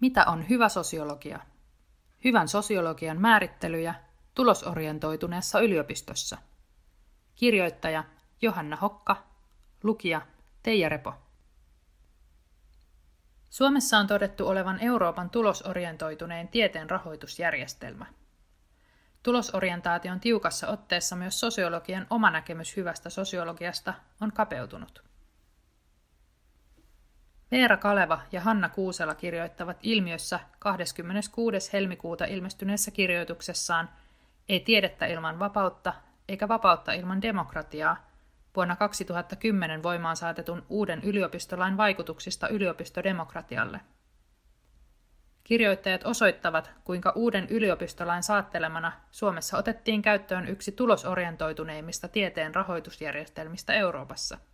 Mitä on hyvä sosiologia? Hyvän sosiologian määrittelyjä tulosorientoituneessa yliopistossa. Kirjoittaja Johanna Hokka, lukija Teija Repo. Suomessa on todettu olevan Euroopan tulosorientoitunein tieteen rahoitusjärjestelmä. Tulosorientaation tiukassa otteessa myös sosiologian oma näkemys hyvästä sosiologiasta on kapeutunut. Veera Kaleva ja Hanna Kuusela kirjoittavat ilmiössä 26. helmikuuta ilmestyneessä kirjoituksessaan Ei tiedettä ilman vapautta eikä vapautta ilman demokratiaa vuonna 2010 voimaan saatetun uuden yliopistolain vaikutuksista yliopistodemokratialle. Kirjoittajat osoittavat, kuinka uuden yliopistolain saattelemana Suomessa otettiin käyttöön yksi tulosorientoituneimmista tieteen rahoitusjärjestelmistä Euroopassa –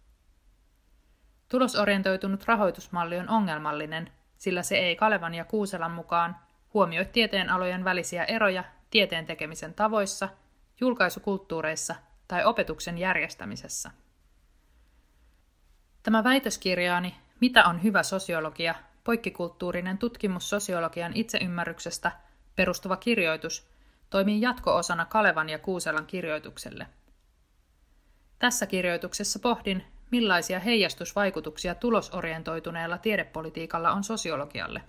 Tulosorientoitunut rahoitusmalli on ongelmallinen, sillä se ei Kalevan ja Kuuselan mukaan huomioi tieteenalojen välisiä eroja tieteen tekemisen tavoissa, julkaisukulttuureissa tai opetuksen järjestämisessä. Tämä väitöskirjaani Mitä on hyvä sosiologia? Poikkikulttuurinen tutkimus sosiologian itseymmärryksestä perustuva kirjoitus toimii jatko-osana Kalevan ja Kuuselan kirjoitukselle. Tässä kirjoituksessa pohdin, millaisia heijastusvaikutuksia tulosorientoituneella tiedepolitiikalla on sosiologialle.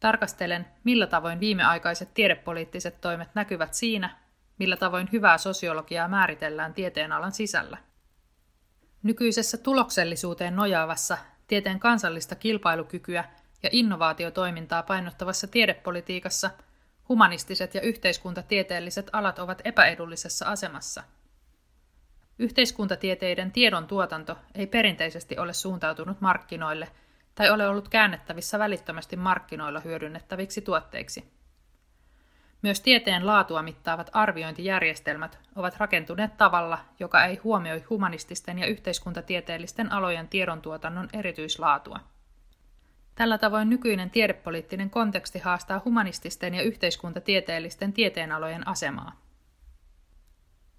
Tarkastelen, millä tavoin viimeaikaiset tiedepoliittiset toimet näkyvät siinä, millä tavoin hyvää sosiologiaa määritellään tieteenalan sisällä. Nykyisessä tuloksellisuuteen nojaavassa, tieteen kansallista kilpailukykyä ja innovaatiotoimintaa painottavassa tiedepolitiikassa humanistiset ja yhteiskuntatieteelliset alat ovat epäedullisessa asemassa – Yhteiskuntatieteiden tiedon tuotanto ei perinteisesti ole suuntautunut markkinoille tai ole ollut käännettävissä välittömästi markkinoilla hyödynnettäviksi tuotteiksi. Myös tieteen laatua mittaavat arviointijärjestelmät ovat rakentuneet tavalla, joka ei huomioi humanististen ja yhteiskuntatieteellisten alojen tiedontuotannon erityislaatua. Tällä tavoin nykyinen tiedepoliittinen konteksti haastaa humanististen ja yhteiskuntatieteellisten tieteenalojen asemaa.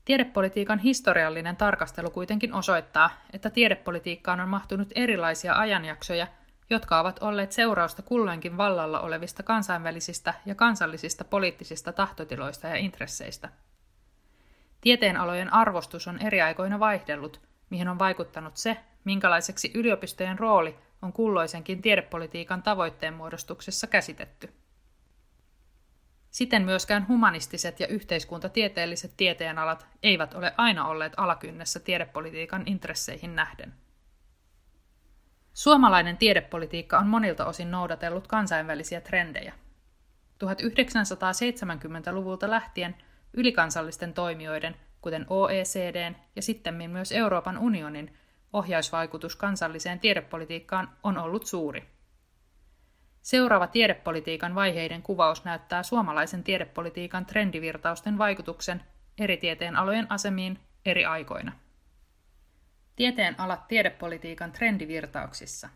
Tiedepolitiikan historiallinen tarkastelu kuitenkin osoittaa, että tiedepolitiikkaan on mahtunut erilaisia ajanjaksoja, jotka ovat olleet seurausta kulloinkin vallalla olevista kansainvälisistä ja kansallisista poliittisista tahtotiloista ja intresseistä. Tieteenalojen arvostus on eri aikoina vaihdellut, mihin on vaikuttanut se, minkälaiseksi yliopistojen rooli on kulloisenkin tiedepolitiikan tavoitteen muodostuksessa käsitetty. Siten myöskään humanistiset ja yhteiskuntatieteelliset tieteenalat eivät ole aina olleet alakynnessä tiedepolitiikan intresseihin nähden. Suomalainen tiedepolitiikka on monilta osin noudatellut kansainvälisiä trendejä. 1970-luvulta lähtien ylikansallisten toimijoiden, kuten OECDn ja sitten myös Euroopan unionin, ohjausvaikutus kansalliseen tiedepolitiikkaan on ollut suuri. Seuraava tiedepolitiikan vaiheiden kuvaus näyttää suomalaisen tiedepolitiikan trendivirtausten vaikutuksen eri tieteen alojen asemiin eri aikoina. Tieteen alat tiedepolitiikan trendivirtauksissa.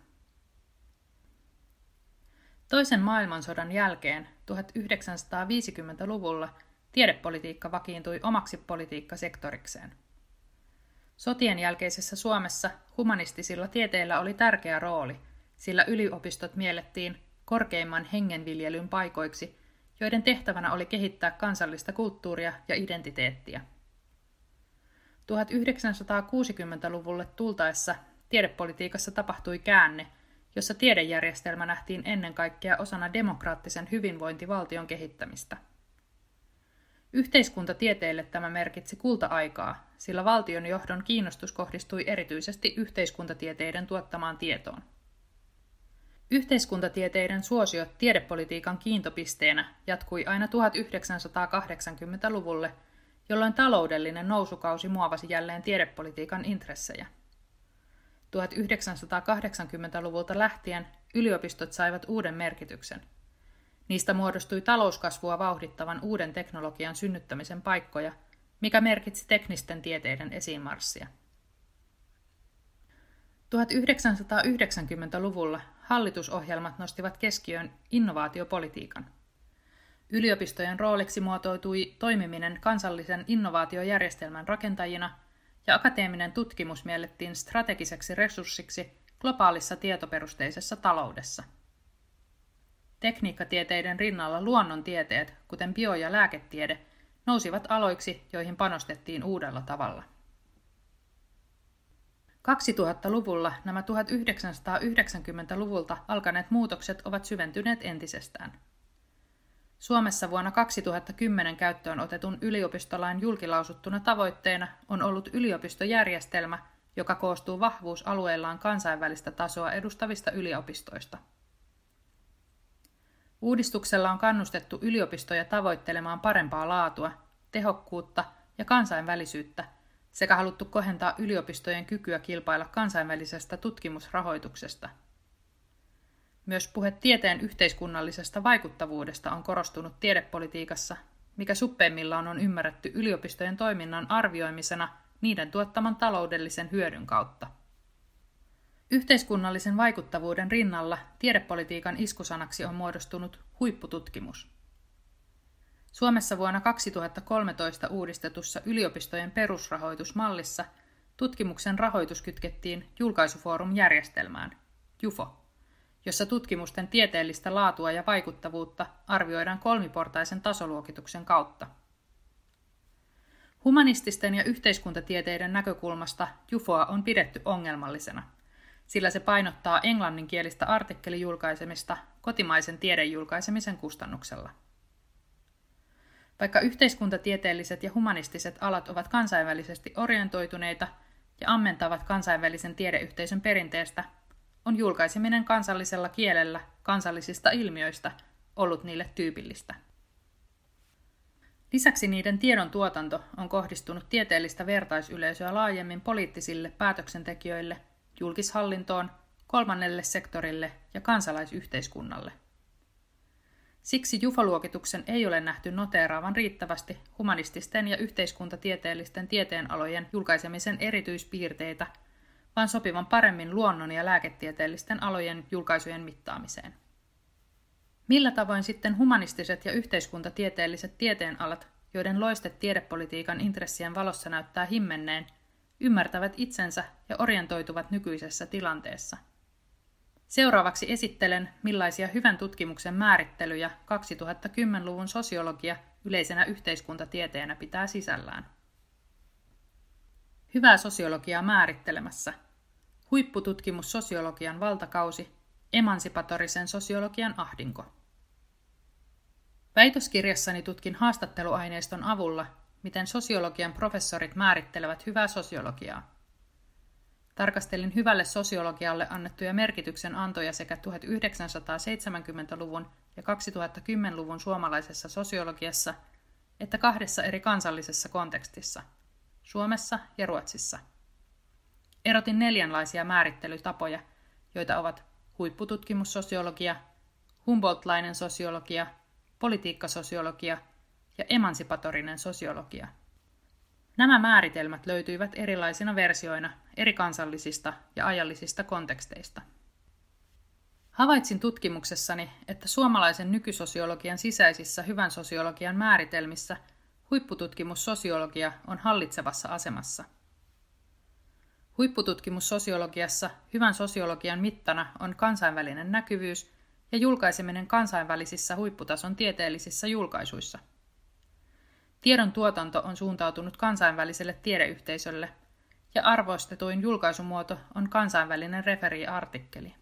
Toisen maailmansodan jälkeen 1950-luvulla tiedepolitiikka vakiintui omaksi politiikkasektorikseen. Sotien jälkeisessä Suomessa humanistisilla tieteillä oli tärkeä rooli, sillä yliopistot miellettiin korkeimman hengenviljelyn paikoiksi, joiden tehtävänä oli kehittää kansallista kulttuuria ja identiteettiä. 1960-luvulle tultaessa tiedepolitiikassa tapahtui käänne, jossa tiedejärjestelmä nähtiin ennen kaikkea osana demokraattisen hyvinvointivaltion kehittämistä. Yhteiskuntatieteille tämä merkitsi kulta-aikaa, sillä valtion johdon kiinnostus kohdistui erityisesti yhteiskuntatieteiden tuottamaan tietoon. Yhteiskuntatieteiden suosio tiedepolitiikan kiintopisteenä jatkui aina 1980-luvulle, jolloin taloudellinen nousukausi muovasi jälleen tiedepolitiikan intressejä. 1980-luvulta lähtien yliopistot saivat uuden merkityksen. Niistä muodostui talouskasvua vauhdittavan uuden teknologian synnyttämisen paikkoja, mikä merkitsi teknisten tieteiden esiinmarssia. 1990-luvulla hallitusohjelmat nostivat keskiöön innovaatiopolitiikan. Yliopistojen rooliksi muotoutui toimiminen kansallisen innovaatiojärjestelmän rakentajina ja akateeminen tutkimus miellettiin strategiseksi resurssiksi globaalissa tietoperusteisessa taloudessa. Tekniikkatieteiden rinnalla luonnontieteet, kuten bio- ja lääketiede, nousivat aloiksi, joihin panostettiin uudella tavalla. 2000-luvulla nämä 1990-luvulta alkaneet muutokset ovat syventyneet entisestään. Suomessa vuonna 2010 käyttöön otetun yliopistolain julkilausuttuna tavoitteena on ollut yliopistojärjestelmä, joka koostuu vahvuusalueellaan kansainvälistä tasoa edustavista yliopistoista. Uudistuksella on kannustettu yliopistoja tavoittelemaan parempaa laatua, tehokkuutta ja kansainvälisyyttä sekä haluttu kohentaa yliopistojen kykyä kilpailla kansainvälisestä tutkimusrahoituksesta. Myös puhe tieteen yhteiskunnallisesta vaikuttavuudesta on korostunut tiedepolitiikassa, mikä suppeimmillaan on ymmärretty yliopistojen toiminnan arvioimisena niiden tuottaman taloudellisen hyödyn kautta. Yhteiskunnallisen vaikuttavuuden rinnalla tiedepolitiikan iskusanaksi on muodostunut huippututkimus. Suomessa vuonna 2013 uudistetussa yliopistojen perusrahoitusmallissa tutkimuksen rahoitus kytkettiin julkaisufoorum-järjestelmään, JUFO, jossa tutkimusten tieteellistä laatua ja vaikuttavuutta arvioidaan kolmiportaisen tasoluokituksen kautta. Humanististen ja yhteiskuntatieteiden näkökulmasta JUFOa on pidetty ongelmallisena – sillä se painottaa englanninkielistä artikkelijulkaisemista kotimaisen tiedejulkaisemisen kustannuksella. Vaikka yhteiskuntatieteelliset ja humanistiset alat ovat kansainvälisesti orientoituneita ja ammentavat kansainvälisen tiedeyhteisön perinteestä, on julkaiseminen kansallisella kielellä kansallisista ilmiöistä ollut niille tyypillistä. Lisäksi niiden tiedon tuotanto on kohdistunut tieteellistä vertaisyleisöä laajemmin poliittisille päätöksentekijöille julkishallintoon, kolmannelle sektorille ja kansalaisyhteiskunnalle. Siksi jufaluokituksen ei ole nähty noteeraavan riittävästi humanististen ja yhteiskuntatieteellisten tieteenalojen julkaisemisen erityispiirteitä, vaan sopivan paremmin luonnon ja lääketieteellisten alojen julkaisujen mittaamiseen. Millä tavoin sitten humanistiset ja yhteiskuntatieteelliset tieteenalat, joiden loiste tiedepolitiikan intressien valossa näyttää himmenneen, ymmärtävät itsensä ja orientoituvat nykyisessä tilanteessa. Seuraavaksi esittelen, millaisia hyvän tutkimuksen määrittelyjä 2010-luvun sosiologia yleisenä yhteiskuntatieteenä pitää sisällään. Hyvää sosiologiaa määrittelemässä. Huippututkimus sosiologian valtakausi, emansipatorisen sosiologian ahdinko. Väitöskirjassani tutkin haastatteluaineiston avulla miten sosiologian professorit määrittelevät hyvää sosiologiaa. Tarkastelin hyvälle sosiologialle annettuja merkityksen antoja sekä 1970-luvun ja 2010-luvun suomalaisessa sosiologiassa että kahdessa eri kansallisessa kontekstissa, Suomessa ja Ruotsissa. Erotin neljänlaisia määrittelytapoja, joita ovat huippututkimussosiologia, Humboldtlainen sosiologia, politiikkasosiologia ja emansipatorinen sosiologia. Nämä määritelmät löytyivät erilaisina versioina eri kansallisista ja ajallisista konteksteista. Havaitsin tutkimuksessani, että suomalaisen nykysosiologian sisäisissä hyvän sosiologian määritelmissä huippututkimussosiologia on hallitsevassa asemassa. Huippututkimussosiologiassa hyvän sosiologian mittana on kansainvälinen näkyvyys ja julkaiseminen kansainvälisissä huipputason tieteellisissä julkaisuissa – Tiedon tuotanto on suuntautunut kansainväliselle tiedeyhteisölle, ja arvostetuin julkaisumuoto on kansainvälinen referiartikkeli.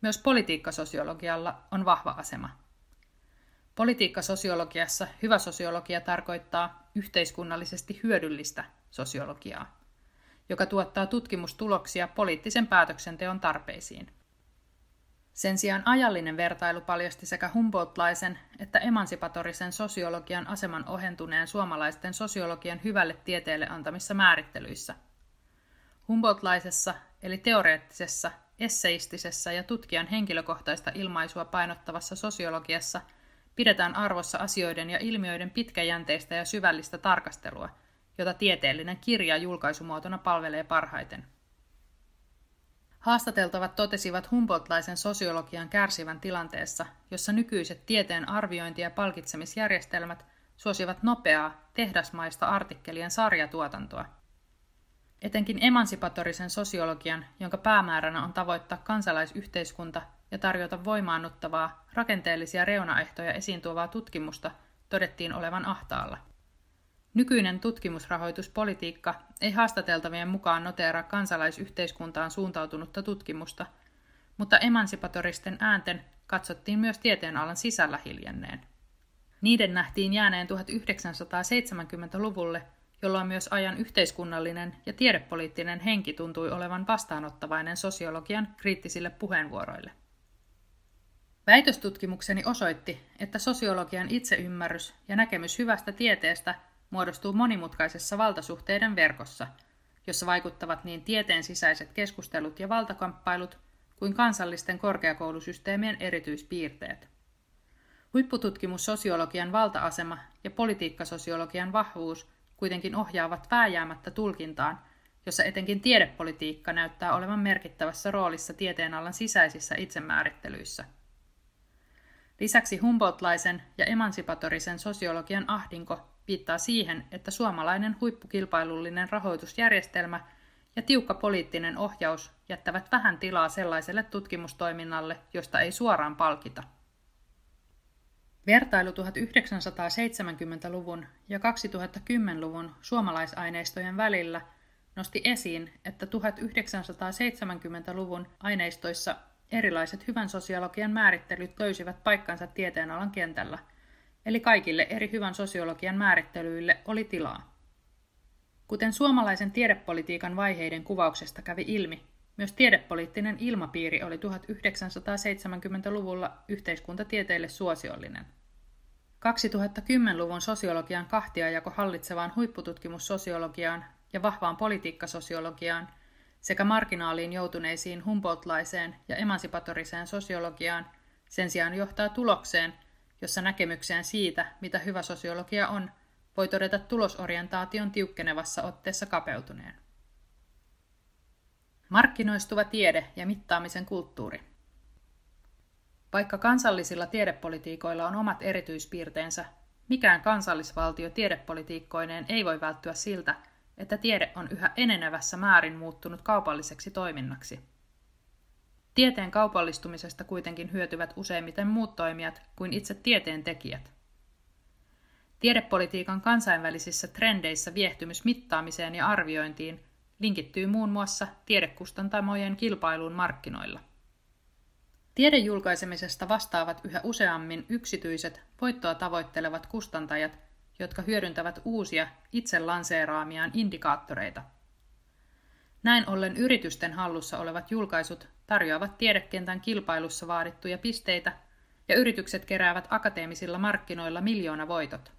Myös politiikkasosiologialla on vahva asema. Politiikkasosiologiassa hyvä sosiologia tarkoittaa yhteiskunnallisesti hyödyllistä sosiologiaa, joka tuottaa tutkimustuloksia poliittisen päätöksenteon tarpeisiin – sen sijaan ajallinen vertailu paljasti sekä Humboldtlaisen että emansipatorisen sosiologian aseman ohentuneen suomalaisten sosiologian hyvälle tieteelle antamissa määrittelyissä. Humboldtlaisessa, eli teoreettisessa, esseistisessä ja tutkijan henkilökohtaista ilmaisua painottavassa sosiologiassa pidetään arvossa asioiden ja ilmiöiden pitkäjänteistä ja syvällistä tarkastelua, jota tieteellinen kirja julkaisumuotona palvelee parhaiten. Haastateltavat totesivat Humboldtlaisen sosiologian kärsivän tilanteessa, jossa nykyiset tieteen arviointi- ja palkitsemisjärjestelmät suosivat nopeaa, tehdasmaista artikkelien sarjatuotantoa. Etenkin emansipatorisen sosiologian, jonka päämääränä on tavoittaa kansalaisyhteiskunta ja tarjota voimaannuttavaa, rakenteellisia reunaehtoja esiin tuovaa tutkimusta todettiin olevan ahtaalla. Nykyinen tutkimusrahoituspolitiikka ei haastateltavien mukaan noteera kansalaisyhteiskuntaan suuntautunutta tutkimusta, mutta emansipatoristen äänten katsottiin myös tieteenalan sisällä hiljenneen. Niiden nähtiin jääneen 1970-luvulle, jolloin myös ajan yhteiskunnallinen ja tiedepoliittinen henki tuntui olevan vastaanottavainen sosiologian kriittisille puheenvuoroille. Väitöstutkimukseni osoitti, että sosiologian itseymmärrys ja näkemys hyvästä tieteestä muodostuu monimutkaisessa valtasuhteiden verkossa, jossa vaikuttavat niin tieteen sisäiset keskustelut ja valtakamppailut kuin kansallisten korkeakoulusysteemien erityispiirteet. Huippututkimussosiologian valta-asema ja politiikkasosiologian vahvuus kuitenkin ohjaavat vääjäämättä tulkintaan, jossa etenkin tiedepolitiikka näyttää olevan merkittävässä roolissa tieteenalan sisäisissä itsemäärittelyissä. Lisäksi Humboldtlaisen ja emansipatorisen sosiologian ahdinko viittaa siihen, että suomalainen huippukilpailullinen rahoitusjärjestelmä ja tiukka poliittinen ohjaus jättävät vähän tilaa sellaiselle tutkimustoiminnalle, josta ei suoraan palkita. Vertailu 1970-luvun ja 2010-luvun suomalaisaineistojen välillä nosti esiin, että 1970-luvun aineistoissa erilaiset hyvän sosiologian määrittelyt löysivät paikkansa tieteenalan kentällä, eli kaikille eri hyvän sosiologian määrittelyille oli tilaa. Kuten suomalaisen tiedepolitiikan vaiheiden kuvauksesta kävi ilmi, myös tiedepoliittinen ilmapiiri oli 1970-luvulla yhteiskuntatieteille suosiollinen. 2010-luvun sosiologian kahtiajako hallitsevaan huippututkimussosiologiaan ja vahvaan politiikkasosiologiaan sekä marginaaliin joutuneisiin Humboldtlaiseen ja emansipatoriseen sosiologiaan sen sijaan johtaa tulokseen, jossa näkemykseen siitä, mitä hyvä sosiologia on, voi todeta tulosorientaation tiukkenevassa otteessa kapeutuneen. Markkinoistuva tiede ja mittaamisen kulttuuri. Vaikka kansallisilla tiedepolitiikoilla on omat erityispiirteensä, mikään kansallisvaltio tiedepolitiikkoineen ei voi välttyä siltä, että tiede on yhä enenevässä määrin muuttunut kaupalliseksi toiminnaksi. Tieteen kaupallistumisesta kuitenkin hyötyvät useimmiten muut toimijat kuin itse tieteen tekijät. Tiedepolitiikan kansainvälisissä trendeissä viehtymys mittaamiseen ja arviointiin linkittyy muun muassa tiedekustantamojen kilpailuun markkinoilla. Tiedejulkaisemisesta vastaavat yhä useammin yksityiset, voittoa tavoittelevat kustantajat, jotka hyödyntävät uusia, itse lanseeraamiaan indikaattoreita. Näin ollen yritysten hallussa olevat julkaisut tarjoavat tiedekentän kilpailussa vaadittuja pisteitä, ja yritykset keräävät akateemisilla markkinoilla miljoona voitot.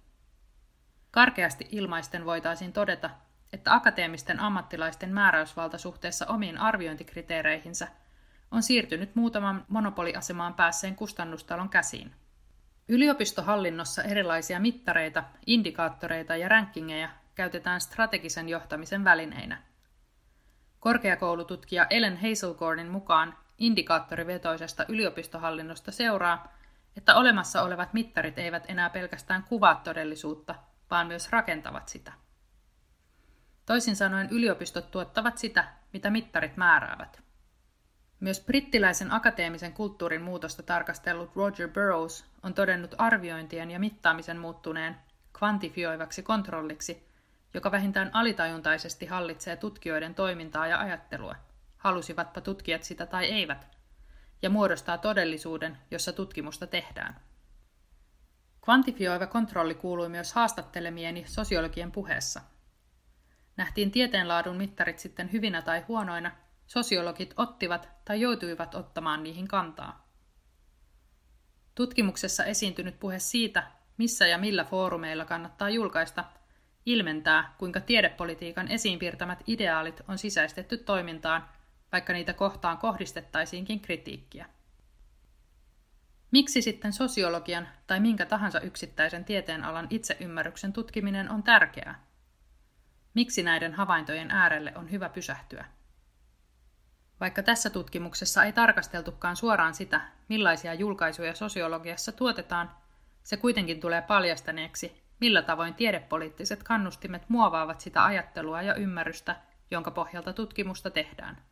Karkeasti ilmaisten voitaisiin todeta, että akateemisten ammattilaisten määräysvalta suhteessa omiin arviointikriteereihinsä on siirtynyt muutaman monopoliasemaan päässeen kustannustalon käsiin. Yliopistohallinnossa erilaisia mittareita, indikaattoreita ja rankingeja käytetään strategisen johtamisen välineinä. Korkeakoulututkija Ellen Hazelgordin mukaan indikaattorivetoisesta yliopistohallinnosta seuraa, että olemassa olevat mittarit eivät enää pelkästään kuvaa todellisuutta, vaan myös rakentavat sitä. Toisin sanoen yliopistot tuottavat sitä, mitä mittarit määräävät. Myös brittiläisen akateemisen kulttuurin muutosta tarkastellut Roger Burrows on todennut arviointien ja mittaamisen muuttuneen kvantifioivaksi kontrolliksi, joka vähintään alitajuntaisesti hallitsee tutkijoiden toimintaa ja ajattelua, halusivatpa tutkijat sitä tai eivät, ja muodostaa todellisuuden, jossa tutkimusta tehdään. Kvantifioiva kontrolli kuului myös haastattelemieni sosiologien puheessa. Nähtiin tieteenlaadun mittarit sitten hyvinä tai huonoina, sosiologit ottivat tai joutuivat ottamaan niihin kantaa. Tutkimuksessa esiintynyt puhe siitä, missä ja millä foorumeilla kannattaa julkaista, ilmentää, kuinka tiedepolitiikan esiinpiirtämät ideaalit on sisäistetty toimintaan, vaikka niitä kohtaan kohdistettaisiinkin kritiikkiä. Miksi sitten sosiologian tai minkä tahansa yksittäisen tieteenalan itseymmärryksen tutkiminen on tärkeää? Miksi näiden havaintojen äärelle on hyvä pysähtyä? Vaikka tässä tutkimuksessa ei tarkasteltukaan suoraan sitä, millaisia julkaisuja sosiologiassa tuotetaan, se kuitenkin tulee paljastaneeksi, millä tavoin tiedepoliittiset kannustimet muovaavat sitä ajattelua ja ymmärrystä, jonka pohjalta tutkimusta tehdään.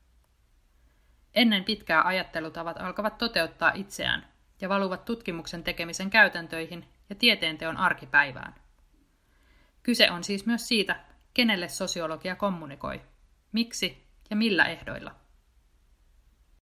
Ennen pitkää ajattelutavat alkavat toteuttaa itseään ja valuvat tutkimuksen tekemisen käytäntöihin ja tieteenteon arkipäivään. Kyse on siis myös siitä, kenelle sosiologia kommunikoi, miksi ja millä ehdoilla.